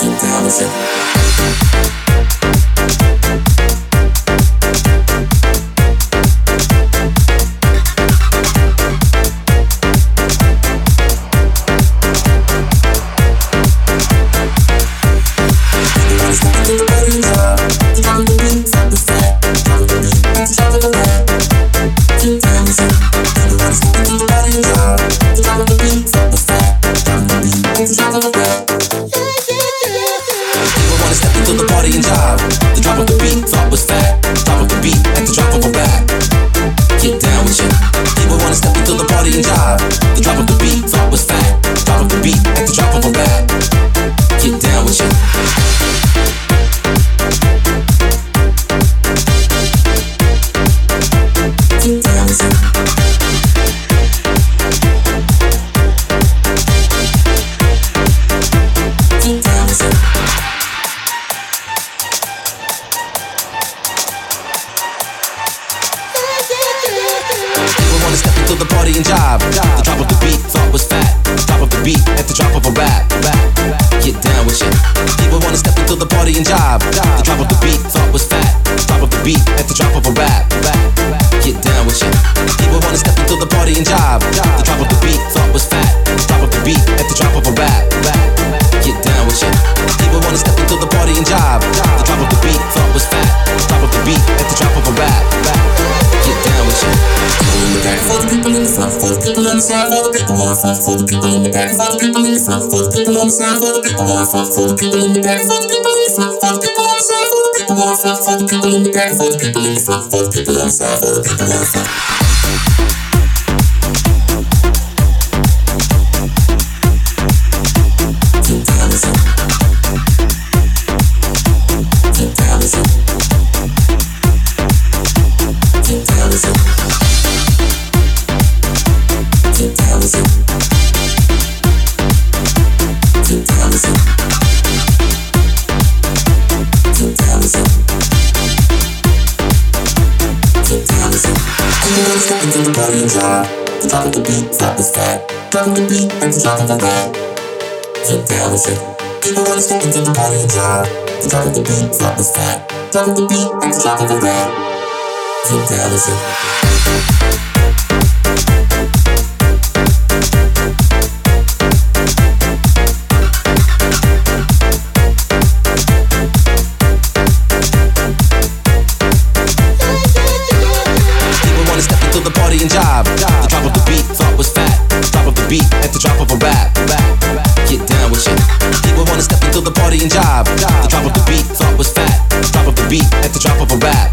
Get down People wanna step into the party and. The drop of the beat, thought was fat. Drop of the beat at the drop of a rap. Get down with you. People wanna step into the party and jive. Party and jive. The drop of the beat, thought was fat. Drop of the beat at the drop of a rap. Get down with you. People wanna step into the party and jive. The drop of the beat, thought was fat. Drop of the beat at the drop of a rap. Get down with you. People wanna step into the party and jive. The for the people inside, for the people outside, for the people in the back, for the people in the front, for the people inside, for the people outside, for the people in the back, for the people in the front, for the people outside, for the people outside, for the people in the back, for the people in the front, for the people outside, for the people outside. Get Wanna step into the party and jive. The drop of the beat, fat. Drop of the beat, and the drop of a. Get down with it. People wanna step into the and jive. The the beat, is fat. Drop the beat, and the drop of a. Get down with it. The drop of the beat, thought was fat. Drop of the beat at the drop of a rap.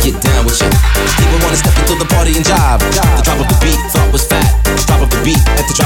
Get down with. People wanna step into the party and jive. The drop of the beat, thought was fat. Drop of the beat at the drop